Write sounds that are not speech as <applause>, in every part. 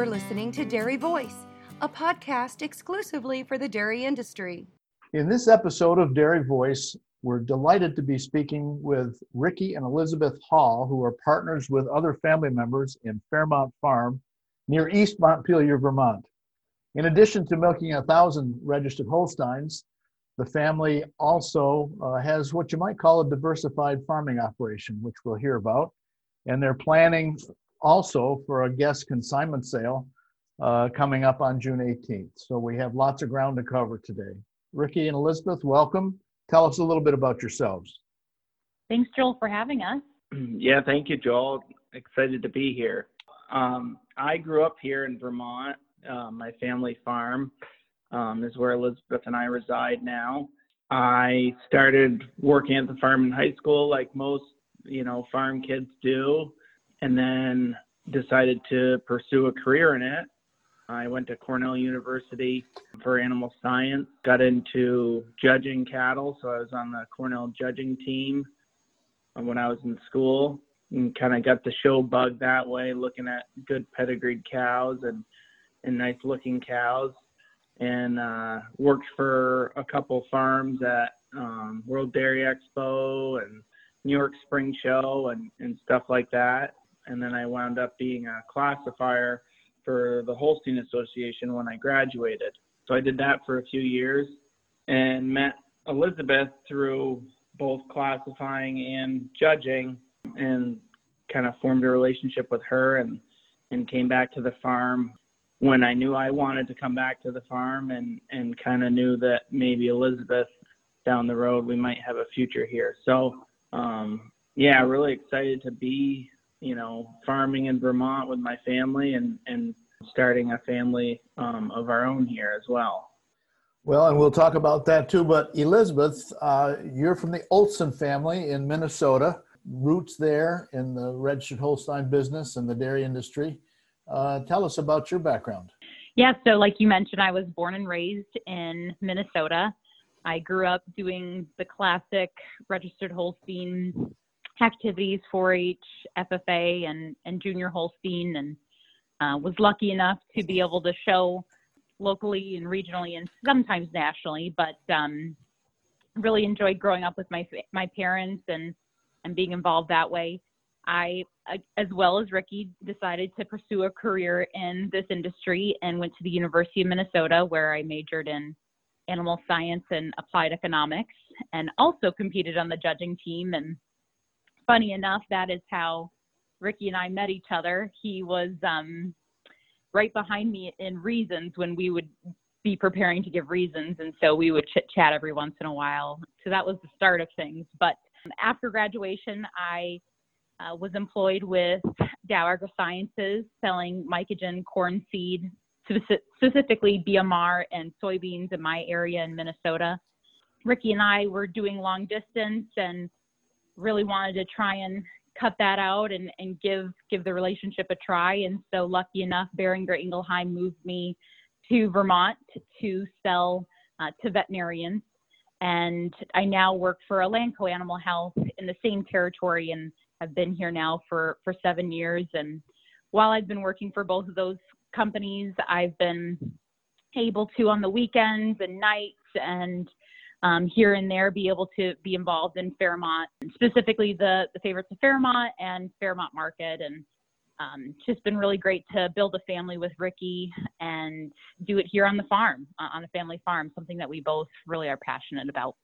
are listening to Dairy Voice, a podcast exclusively for the dairy industry. In this episode of Dairy Voice, we're delighted to be speaking with Ricky and Elizabeth Hall, who are partners with other family members in Fairmont Farm near East Montpelier, Vermont. In addition to milking a thousand registered Holsteins, the family also uh, has what you might call a diversified farming operation, which we'll hear about. And they're planning also for a guest consignment sale uh, coming up on June 18th. So we have lots of ground to cover today. Ricky and Elizabeth, welcome. Tell us a little bit about yourselves. Thanks, Joel, for having us. <clears throat> Yeah, thank you, Joel. Excited to be here. Um, I grew up here in Vermont. Uh, my family farm um, is where Elizabeth and I reside now. I started working at the farm in high school, like most, you know, farm kids do, and then decided to pursue a career in it. I went to Cornell University for animal science, got into judging cattle, so I was on the Cornell judging team when I was in school and kind of got the show bug that way, looking at good pedigreed cows and, and nice looking cows. And uh, worked for a couple farms at um, World Dairy Expo and New York Spring Show and, and stuff like that. And then I wound up being a classifier for the Holstein Association when I graduated. So I did that for a few years and met Elizabeth through both classifying and judging and kind of formed a relationship with her and and came back to the farm when I knew I wanted to come back to the farm and and kind of knew that maybe Elizabeth down the road we might have a future here. So um yeah, really excited to be you know, farming in Vermont with my family and, and starting a family um, of our own here as well. Well, and we'll talk about that too. But Elizabeth, uh, you're from the Olson family in Minnesota, roots there in the registered Holstein business and the dairy industry. Uh, tell us about your background. Yeah, so like you mentioned, I was born and raised in Minnesota. I grew up doing the classic registered Holstein activities 4-H, FFA, and and junior Holstein, and uh, was lucky enough to be able to show locally and regionally and sometimes nationally. But um, really enjoyed growing up with my my parents and and being involved that way. I, as well as Ricky, decided to pursue a career in this industry and went to the University of Minnesota, where I majored in animal science and applied economics, and also competed on the judging team and funny enough, that is how Ricky and I met each other. He was um, right behind me in reasons when we would be preparing to give reasons, and so we would chit chat every once in a while. So that was the start of things. But after graduation, I uh, was employed with Dow AgroSciences, selling mycogen corn seed, specifically BMR and soybeans in my area in Minnesota. Ricky and I were doing long distance and really wanted to try and cut that out and, and give give the relationship a try. And so lucky enough, Boehringer Ingelheim moved me to Vermont to sell uh, to veterinarians. And I now work for Elanco Animal Health in the same territory and have been here now for, for seven years. And while I've been working for both of those companies, I've been able to on the weekends and nights and um, here and there be able to be involved in Fairmont, specifically the, the favorites of Fairmont and Fairmont Market. And um, it's just been really great to build a family with Ricky and do it here on the farm, uh, on a family farm, something that we both really are passionate about.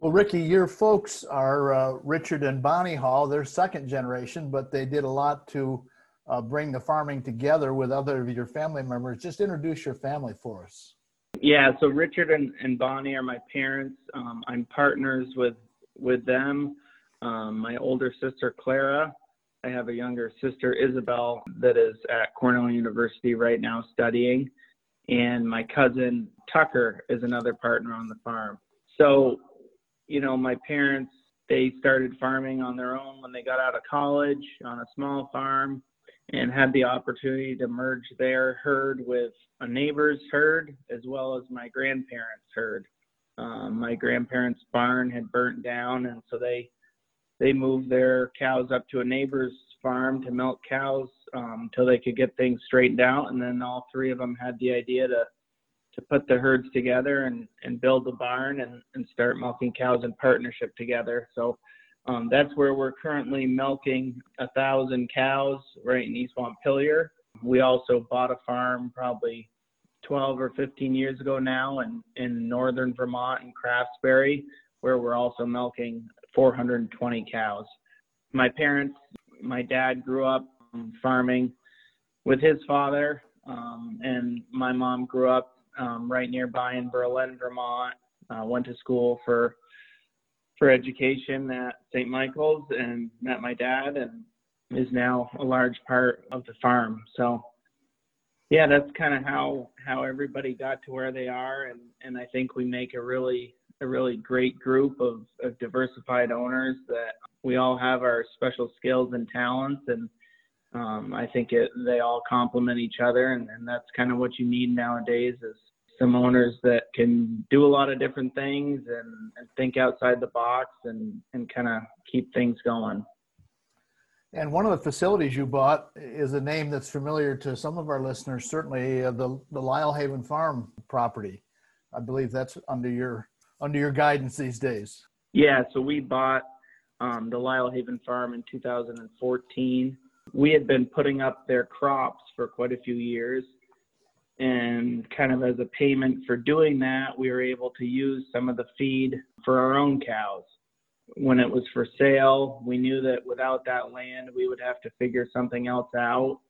Well, Ricky, your folks are uh, Richard and Bonnie Hall. They're second generation, but they did a lot to uh, bring the farming together with other of your family members. Just introduce your family for us. Yeah, so Richard and, and Bonnie are my parents. Um, I'm partners with with them. Um, my older sister Clara. I have a younger sister Isabel that is at Cornell University right now studying, and my cousin Tucker is another partner on the farm. So, you know, my parents they started farming on their own when they got out of college on a small farm and had the opportunity to merge their herd with a neighbor's herd as well as my grandparents' herd. Um, my grandparents' barn had burnt down, and so they they moved their cows up to a neighbor's farm to milk cows um, until they could get things straightened out, and then all three of them had the idea to to put the herds together and, and build a barn and, and start milking cows in partnership together. So um, that's where we're currently milking a thousand cows right in East Montpelier. We also bought a farm probably 12 or 15 years ago now in, in northern Vermont in Craftsbury, where we're also milking 420 cows. My parents, my dad grew up farming with his father, um, and my mom grew up um, right nearby in Berlin, Vermont. Uh, went to school for for education at St. Michael's and met my dad, and is now a large part of the farm. So, yeah, that's kind of how how everybody got to where they are, and and I think we make a really a really great group of, of diversified owners that we all have our special skills and talents and um, I think it, they all complement each other, and, and that's kind of what you need nowadays is some owners that can do a lot of different things and, and think outside the box and, and kind of keep things going. And one of the facilities you bought is a name that's familiar to some of our listeners, certainly uh, the, the Lylehaven Farm property. I believe that's under your under your guidance these days. Yeah, so we bought um, the Lylehaven Farm in 2014. We had been putting up their crops for quite a few years, and kind of as a payment for doing that, we were able to use some of the feed for our own cows. When it was for sale, we knew that without that land, we would have to figure something else out.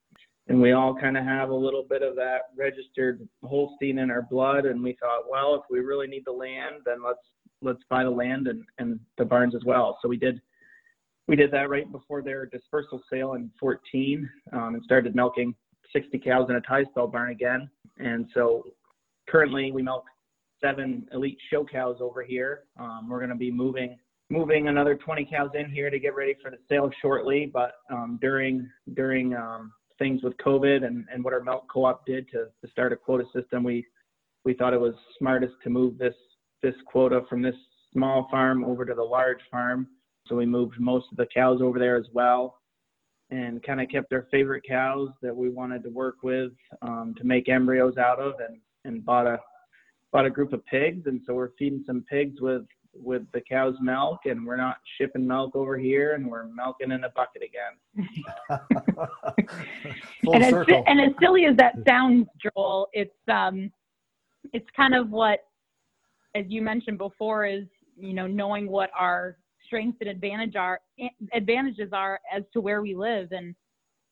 And we all kind of have a little bit of that registered Holstein in our blood. And we thought, well, if we really need the land, then let's let's buy the land and, and the barns as well. So we did we did that right before their dispersal sale in 14 um, and started milking 60 cows in a tie stall barn again. And so currently we milk seven elite show cows over here. Um, we're going to be moving moving another 20 cows in here to get ready for the sale shortly. But um, during during um, things with COVID and, and what our milk co-op did to, to start a quota system, we we thought it was smartest to move this this quota from this small farm over to the large farm. So we moved most of the cows over there as well and kind of kept their favorite cows that we wanted to work with um, to make embryos out of and, and bought a bought a group of pigs. And so we're feeding some pigs with with the cow's milk and we're not shipping milk over here and we're milking in a bucket again. <laughs> And, as, and as silly as that sounds joel it's um it's kind of what as you mentioned before is you know knowing what our strengths and advantage are advantages are as to where we live. And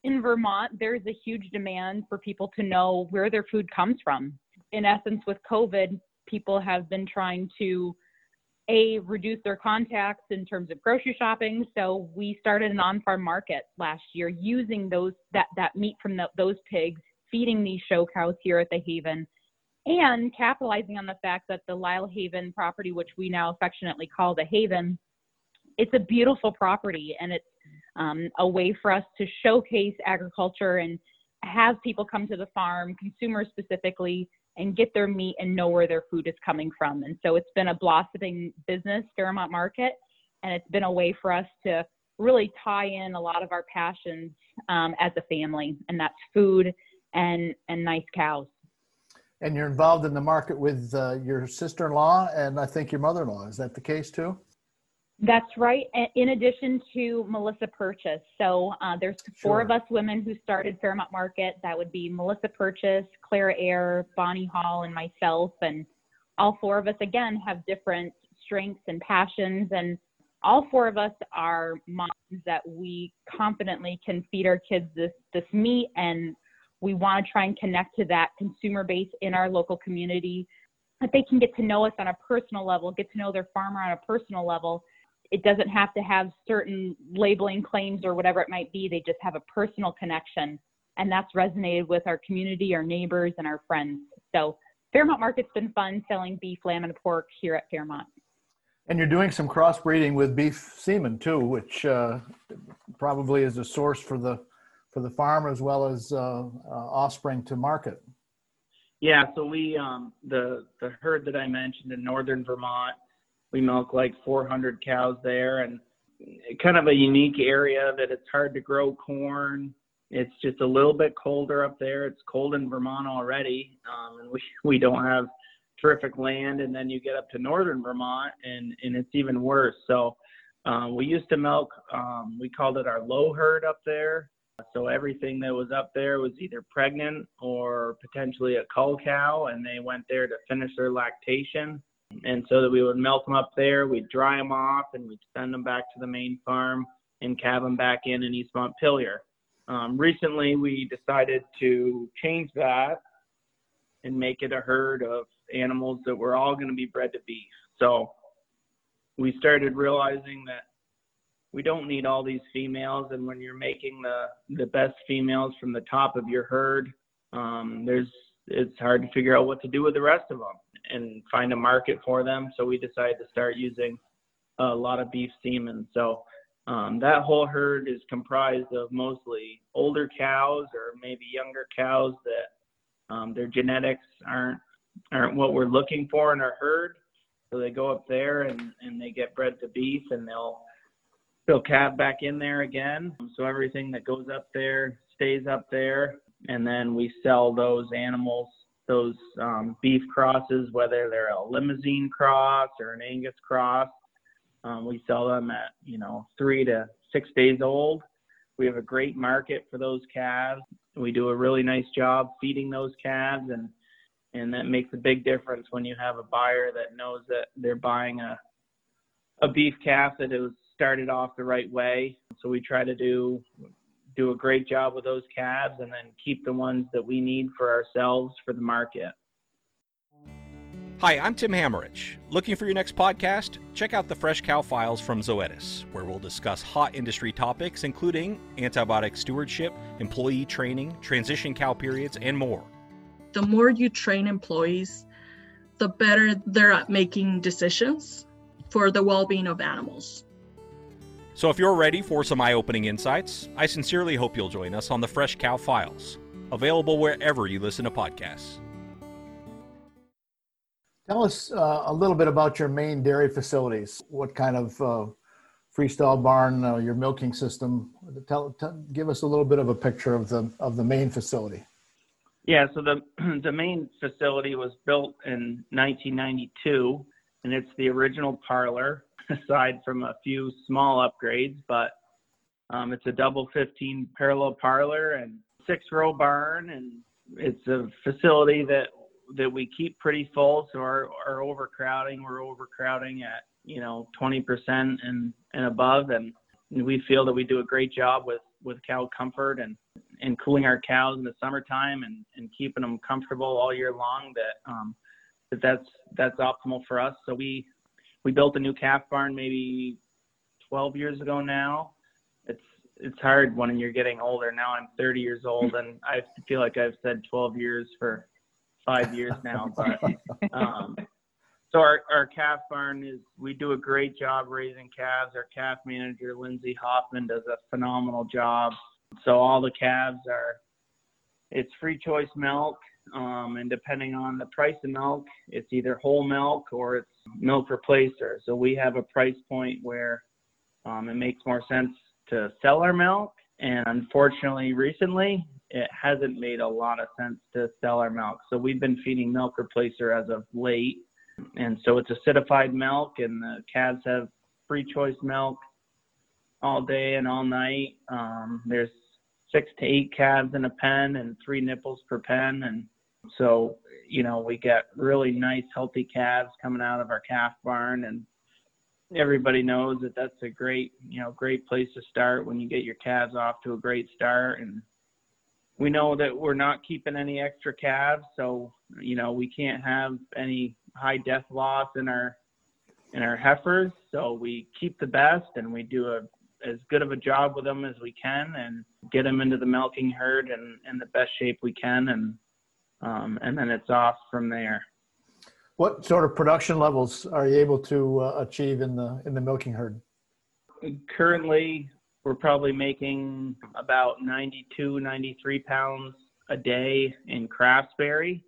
in Vermont there's a huge demand for people to know where their food comes from. In essence with covid people have been trying to a reduce their contacts in terms of grocery shopping. So we started an on-farm market last year using those that that meat from the, those pigs feeding these show cows here at the haven and capitalizing on the fact that the Lylehaven property which we now affectionately call the haven it's a beautiful property and it's um, a way for us to showcase agriculture and have people come to the farm, consumers specifically, and get their meat and know where their food is coming from. And so it's been a blossoming business, Fairmont Market, and it's been a way for us to really tie in a lot of our passions um, as a family, and that's food and and nice cows. And you're involved in the market with uh, your sister-in-law and I think your mother-in-law. Is that the case too? That's right. In addition to Melissa Purchase. So uh, there's four sure. of us women who started Fairmont Market. That would be Melissa Purchase, Clara Air, Bonnie Hall, and myself. And all four of us, again, have different strengths and passions. And all four of us are moms that we confidently can feed our kids this, this meat. And we want to try and connect to that consumer base in our local community. That they can get to know us on a personal level, get to know their farmer on a personal level it doesn't have to have certain labeling claims or whatever it might be. They just have a personal connection. And that's resonated with our community, our neighbors, and our friends. So Fairmont Market's been fun selling beef, lamb, and pork here at Fairmont. And you're doing some crossbreeding with beef semen too, which uh, probably is a source for the for the farm as well as uh, uh, offspring to market. Yeah, so we um, the the herd that I mentioned in northern Vermont we milk like 400 cows there and kind of a unique area that it's hard to grow corn. It's just a little bit colder up there. It's cold in Vermont already, um, and we <laughs> we don't have terrific land. And then you get up to northern Vermont, and and it's even worse. So um, we used to milk. Um, we called it our low herd up there. So everything that was up there was either pregnant or potentially a cull cow, and they went there to finish their lactation. And so that we would milk them up there, we'd dry them off, and we'd send them back to the main farm and calve them back in in East Montpelier. Um, recently, we decided to change that and make it a herd of animals that were all going to be bred to beef. So we started realizing that we don't need all these females, and when you're making the the best females from the top of your herd, um, there's it's hard to figure out what to do with the rest of them and find a market for them. So we decided to start using a lot of beef semen. So um, that whole herd is comprised of mostly older cows or maybe younger cows that um, their genetics aren't aren't what we're looking for in our herd. So they go up there and, and they get bred to beef and they'll they'll calve back in there again. So everything that goes up there stays up there and then we sell those animals, those um, beef crosses, whether they're a Limousin cross or an Angus cross. Um, we sell them at you know three to six days old. We have a great market for those calves. We do a really nice job feeding those calves, and and that makes a big difference when you have a buyer that knows that they're buying a a beef calf that was started off the right way. So we try to do do a great job with those calves and then keep the ones that we need for ourselves for the market. Hi, I'm Tim Hammerich. Looking for your next podcast? Check out the Fresh Cow Files from Zoetis, where we'll discuss hot industry topics including antibiotic stewardship, employee training, transition cow periods, and more. The more you train employees, the better they're at making decisions for the well being of animals. So, if you're ready for some eye opening insights, I sincerely hope you'll join us on the Fresh Cow Files, available wherever you listen to podcasts. Tell us uh, a little bit about your main dairy facilities. What kind of uh, freestall barn, uh, your milking system? Tell, tell, give us a little bit of a picture of the of the main facility. Yeah, so the <clears throat> the main facility was built in 1992, and it's the original parlor <laughs> aside from a few small upgrades, but um, it's a double 15 parallel parlor and six row barn, and it's a facility that that we keep pretty full. So our, our overcrowding, we're overcrowding at you know 20% and and above, and we feel that we do a great job with with cow comfort and and cooling our cows in the summertime and and keeping them comfortable all year long. That um, that that's that's optimal for us. So we we built a new calf barn maybe 12 years ago now. It's it's hard when you're getting older. Now I'm 30 years old, and I feel like I've said 12 years for five years now. <laughs> But um, so our our calf barn is we do a great job raising calves. Our calf manager Lindsay Hoffman does a phenomenal job. So all the calves are it's free choice milk um, and depending on the price of milk, it's either whole milk or it's milk replacer. So we have a price point where um, it makes more sense to sell our milk. And unfortunately, recently, it hasn't made a lot of sense to sell our milk. So we've been feeding milk replacer as of late. And so it's acidified milk, and the calves have free choice milk all day and all night. Um, there's six to eight calves in a pen and three nipples per pen. And so, you know, we get really nice, healthy calves coming out of our calf barn, and everybody knows that that's a great, you know, great place to start when you get your calves off to a great start. And we know that we're not keeping any extra calves, so you know we can't have any high death loss in our in our heifers. So we keep the best, and we do a as good of a job with them as we can, and get them into the milking herd and in the best shape we can, and um, and then it's off from there. What sort of production levels are you able to uh, achieve in the in the milking herd? Currently, we're probably making about 92, 93 pounds a day in Craftsbury.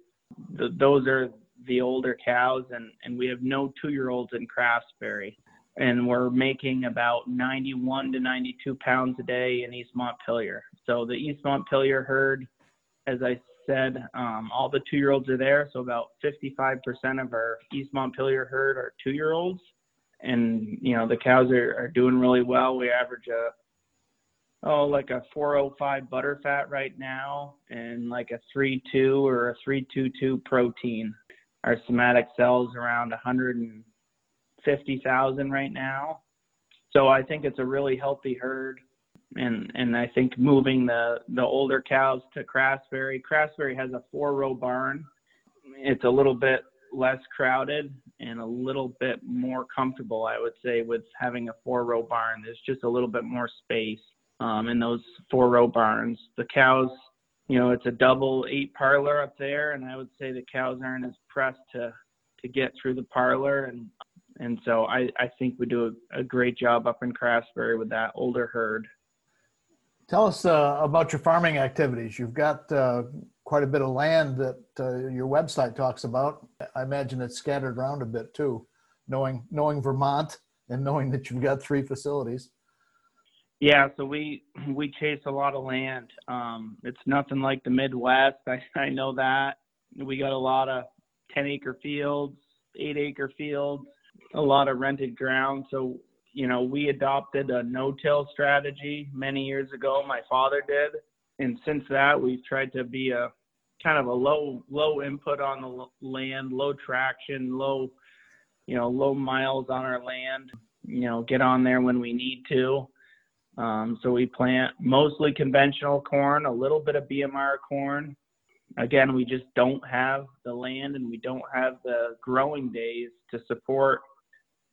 The, those are the older cows, and, and we have no two year olds in Craftsbury. and we're making about 91 to 92 pounds a day in East Montpelier. So the East Montpelier herd, as I said, um, all the two-year-olds are there. So about 55% of our East Montpelier herd are two-year-olds, and you know the cows are, are doing really well. We average a oh like a 405 butter fat right now, and like a 3.2 or a 322 protein. Our somatic cells around 100 and 50,000 right now. So I think it's a really healthy herd. And, and I think moving the, the older cows to Craftsbury, Craftsbury has a four row barn. It's a little bit less crowded and a little bit more comfortable, I would say, with having a four row barn. There's just a little bit more space um, in those four row barns. The cows, you know, it's a double eight parlor up there, and I would say the cows aren't as pressed to to get through the parlor and and so I, I think we do a, a great job up in Craftsbury with that older herd. Tell us uh, about your farming activities. You've got uh, quite a bit of land that uh, your website talks about. I imagine it's scattered around a bit too, knowing knowing Vermont and knowing that you've got three facilities. Yeah, so we we chase a lot of land. Um, it's nothing like the Midwest. <laughs> I, I know that we got a lot of ten acre fields, eight acre fields, a lot of rented ground. So, you know, we adopted a no-till strategy many years ago. My father did, and since that, we've tried to be a kind of a low low input on the land, low traction, low, you know, low miles on our land. You know, get on there when we need to. Um, so we plant mostly conventional corn, a little bit of BMR corn. Again, we just don't have the land and we don't have the growing days to support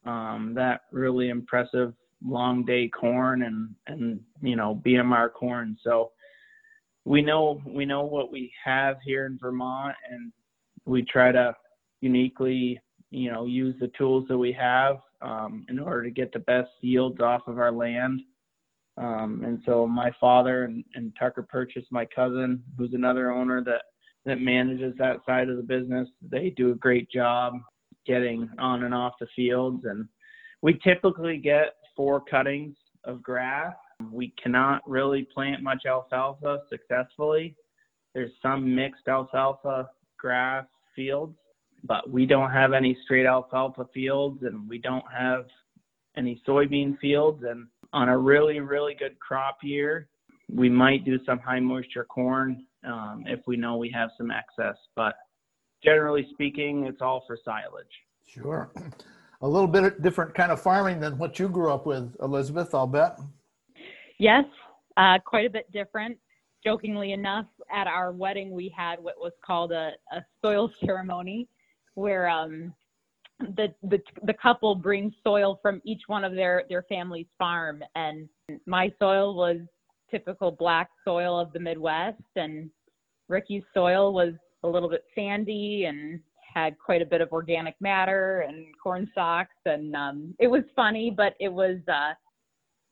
um, that really impressive long day corn and and you know BMR corn. So we know we know what we have here in Vermont, and we try to uniquely you know use the tools that we have um, in order to get the best yields off of our land. Um, and so my father and, and Tucker Purchase, my cousin, who's another owner that that manages that side of the business, they do a great job getting on and off the fields. And we typically get four cuttings of grass. We cannot really plant much alfalfa successfully. There's some mixed alfalfa grass fields, but we don't have any straight alfalfa fields and we don't have any soybean fields. And on a really, really good crop year, we might do some high moisture corn um, if we know we have some excess. But generally speaking, it's all for silage. Sure. A little bit different kind of farming than what you grew up with, Elizabeth, I'll bet. Yes, uh, quite a bit different. Jokingly enough, at our wedding, we had what was called a, a soil <laughs> ceremony where um, the, the, the couple brings soil from each one of their, their family's farm. And my soil was typical black soil of the Midwest, and Ricky's soil was a little bit sandy and had quite a bit of organic matter and corn stalks and um, it was funny but it was uh,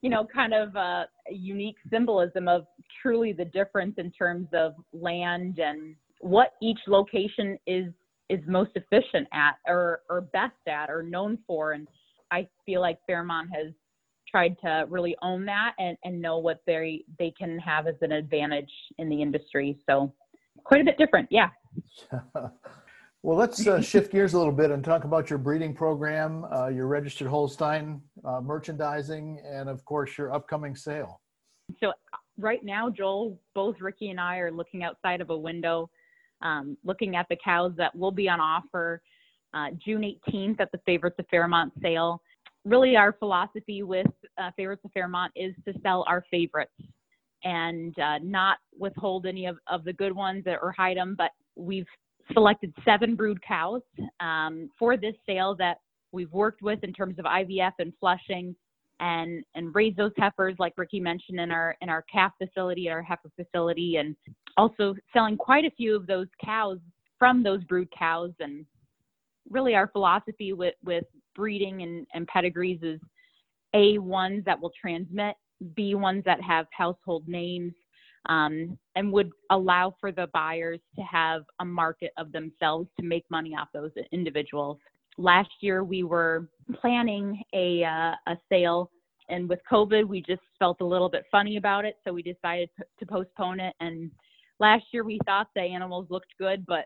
you know kind of a, unique symbolism of truly the difference in terms of land and what each location is is most efficient at or or best at or known for and i feel like fairmont has tried to really own that and, and know what they they can have as an advantage in the industry so quite a bit different. Yeah. <laughs> well, let's uh, shift gears a little bit and talk about your breeding program, uh, your registered Holstein uh, merchandising, and of course your upcoming sale. So right now, Joel, both Ricky and I are looking outside of a window, um, looking at the cows that will be on offer uh, June 18th at the Favorites of Fairmont sale. Really, our philosophy with uh, Favorites of Fairmont is to sell our favorites and uh, not withhold any of, of the good ones or hide them. But we've selected seven brood cows um, for this sale that we've worked with in terms of IVF and flushing and and raise those heifers like Ricky mentioned in our in our calf facility, our heifer facility, and also selling quite a few of those cows from those brood cows. And really, our philosophy with with breeding and, and pedigrees is a ones that will transmit b ones that have household names um, and would allow for the buyers to have a market of themselves to make money off those individuals. last year we were planning a uh, a sale, and with COVID, we just felt a little bit funny about it, so we decided to postpone it. And last year we thought the animals looked good, but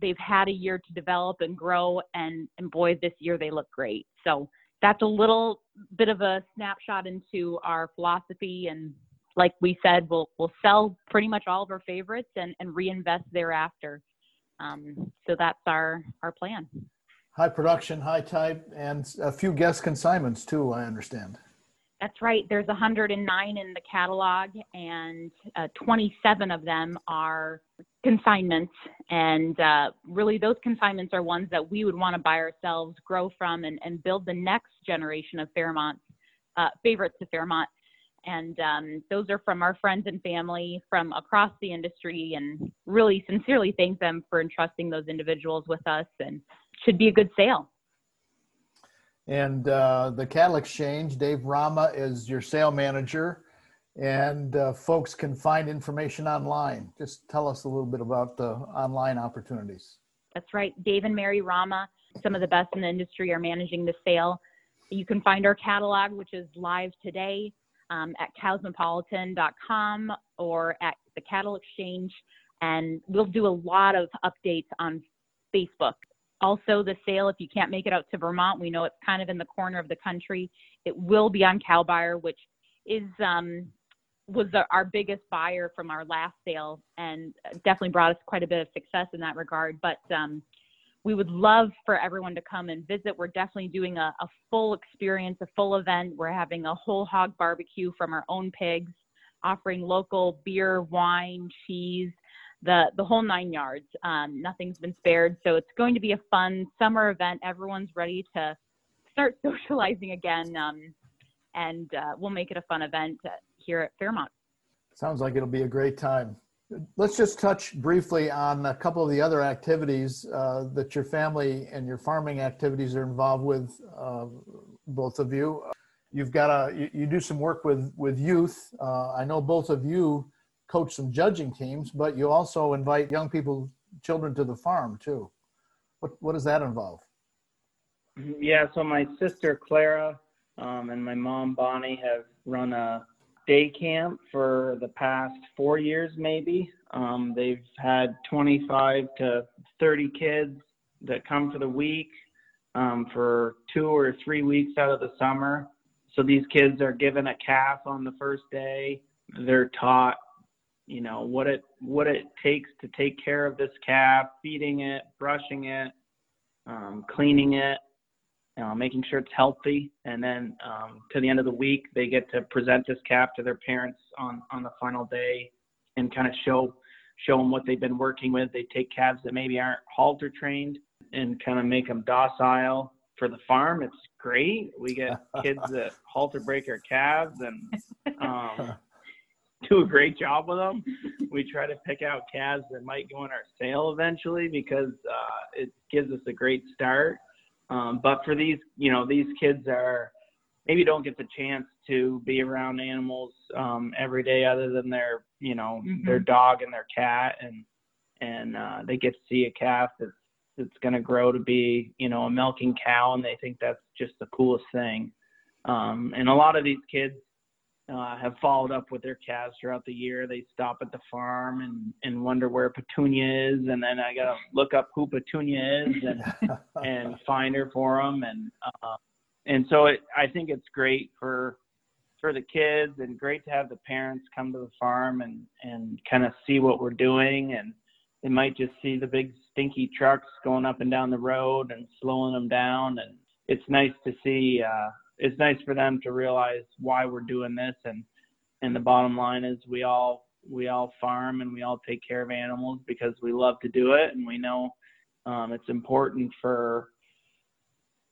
they've had a year to develop and grow, and and boy, this year they look great. So that's a little bit of a snapshot into our philosophy and like we said, we'll we'll sell pretty much all of our favorites and, and reinvest thereafter. Um, so that's our our plan. High production, high type, and a few guest consignments too. I understand. That's right. There's 109 in the catalog, and uh, 27 of them are consignments. And uh, really, those consignments are ones that we would want to buy ourselves, grow from, and, and build the next generation of Fairmont uh, favorites to Fairmont and um, those are from our friends and family from across the industry and really sincerely thank them for entrusting those individuals with us and should be a good sale. And uh, the cattle exchange dave rama is your sale manager and uh, folks can find information online. Just tell us a little bit about the online opportunities. That's right. Dave and mary rama some of the best in the industry are managing the sale. You can find our catalog which is live today um, at cowsmetropolitan.com or at the Cattle Exchange. And we'll do a lot of updates on Facebook. Also, the sale, if you can't make it out to Vermont, we know it's kind of in the corner of the country. It will be on CowBuyer, which is um, was the, our biggest buyer from our last sale and definitely brought us quite a bit of success in that regard. But um, we would love for everyone to come and visit. We're definitely doing a, a, full experience, a full event. We're having a whole hog barbecue from our own pigs, offering local beer, wine, cheese, the the whole nine yards. Um, nothing's been spared, so it's going to be a fun summer event. Everyone's ready to start <laughs> socializing again, um, and uh, we'll make it a fun event here at Fairmont. Sounds like it'll be a great time. Let's just touch briefly on a couple of the other activities uh, that your family and your farming activities are involved with, uh, both of you. You've got a, you, you do some work with, with youth. Uh, I know both of you coach some judging teams, but you also invite young people, children to the farm too. What, what does that involve? Yeah, so my sister Clara um, and my mom Bonnie have run a day camp for the past four years, maybe. Um, they've had 25 to 30 kids that come for the week um, for two or three weeks out of the summer. So these kids are given a calf on the first day. They're taught, you know, what it what it takes to take care of this calf, feeding it, brushing it, um, cleaning it, uh, making sure it's healthy, and then um, to the end of the week, they get to present this calf to their parents on on the final day, and kind of show show them what they've been working with. They take calves that maybe aren't halter trained and kind of make them docile for the farm. It's great. We get <laughs> kids that halter break our calves and <laughs> um, do a great job with them. We try to pick out calves that might go in our sale eventually because uh, it gives us a great start um, but for these, you know, these kids are maybe don't get the chance to be around animals um, every day other than their, you know, mm-hmm. their dog and their cat, and and uh, they get to see a calf that's that's going to grow to be, you know, a milking cow, and they think that's just the coolest thing. Um, and a lot of these kids uh, have followed up with their calves throughout the year. They stop at the farm and, and wonder where Petunia is, and then I gotta look up who Petunia is and <laughs> and find her for them. And uh, and so it, I think it's great for for the kids and great to have the parents come to the farm and and kind of see what we're doing and they might just see the big stinky trucks going up and down the road and slowing them down and it's nice to see uh it's nice for them to realize why we're doing this. And and the bottom line is we all we all farm and we all take care of animals because we love to do it. And we know um, it's important for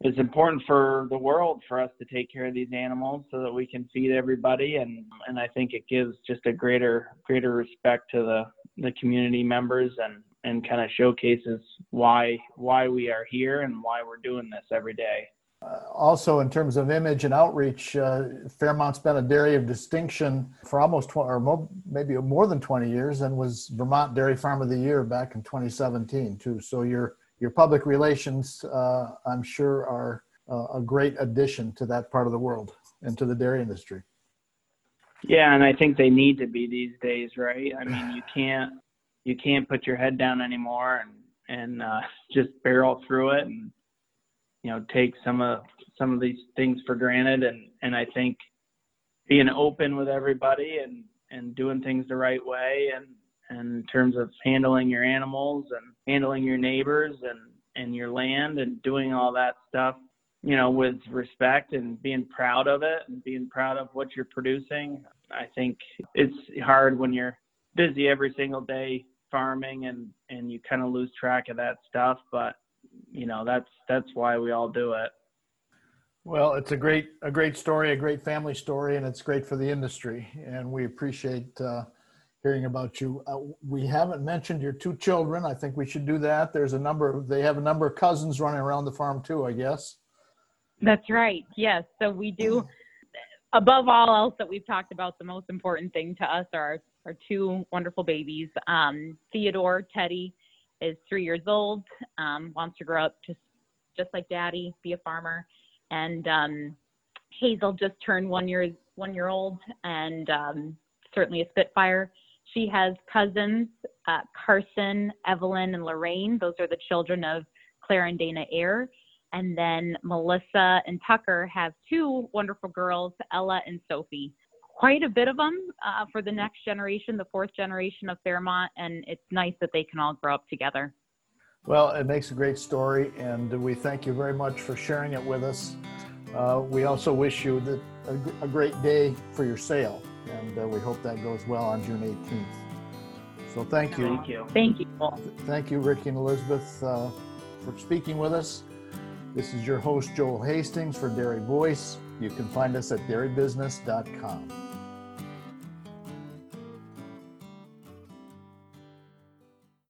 it's important for the world for us to take care of these animals so that we can feed everybody. And and I think it gives just a greater greater respect to the the community members and and kind of showcases why why we are here and why we're doing this every day. Uh, also, in terms of image and outreach, uh, Fairmont's been a dairy of distinction for almost 20, or maybe more than 20 years, and was Vermont Dairy Farm of the Year back in 2017 too. So your your public relations, uh, I'm sure, are uh, a great addition to that part of the world and to the dairy industry. Yeah, and I think they need to be these days, right? I mean, you can't you can't put your head down anymore and and uh, <laughs> just barrel through it and you know take some of some of these things for granted. And and I think being open with everybody and and doing things the right way and and in terms of handling your animals and handling your neighbors and and your land and doing all that stuff you know with respect and being proud of it and being proud of what you're producing i think it's hard when you're busy every single day farming and and you kind of lose track of that stuff. But you know that's that's why we all do it. Well it's a great a great story a great family story and it's great for the industry. And we appreciate uh, hearing about you. Uh, we haven't mentioned your two children. I think we should do that. There's a number of they have a number of cousins running around the farm too i guess. That's right. Yes. So we do above all else that we've talked about the most important thing to us are our two wonderful babies. Um, Theodore Teddy is three years old, um, wants to grow up just just like Daddy, be a farmer, and um, Hazel just turned one year one year old, and um, certainly a Spitfire. She has cousins, uh, Carson, Evelyn, and Lorraine. Those are the children of Claire and Dana Air. And then Melissa and Tucker have two wonderful girls, Ella and Sophie quite a bit of them uh, for the next generation, the fourth generation of Fairmont, and it's nice that they can all grow up together. Well, it makes a great story, and we thank you very much for sharing it with us. Uh, we also wish you the, a, a, great day for your sale, and uh, we hope that goes well on June 18th. So thank you. Thank you. Thank you. Thank you, Ricky and Elizabeth, uh, for speaking with us. This is your host, Joel Hastings for Dairy Voice. You can find us at dairybusiness.com.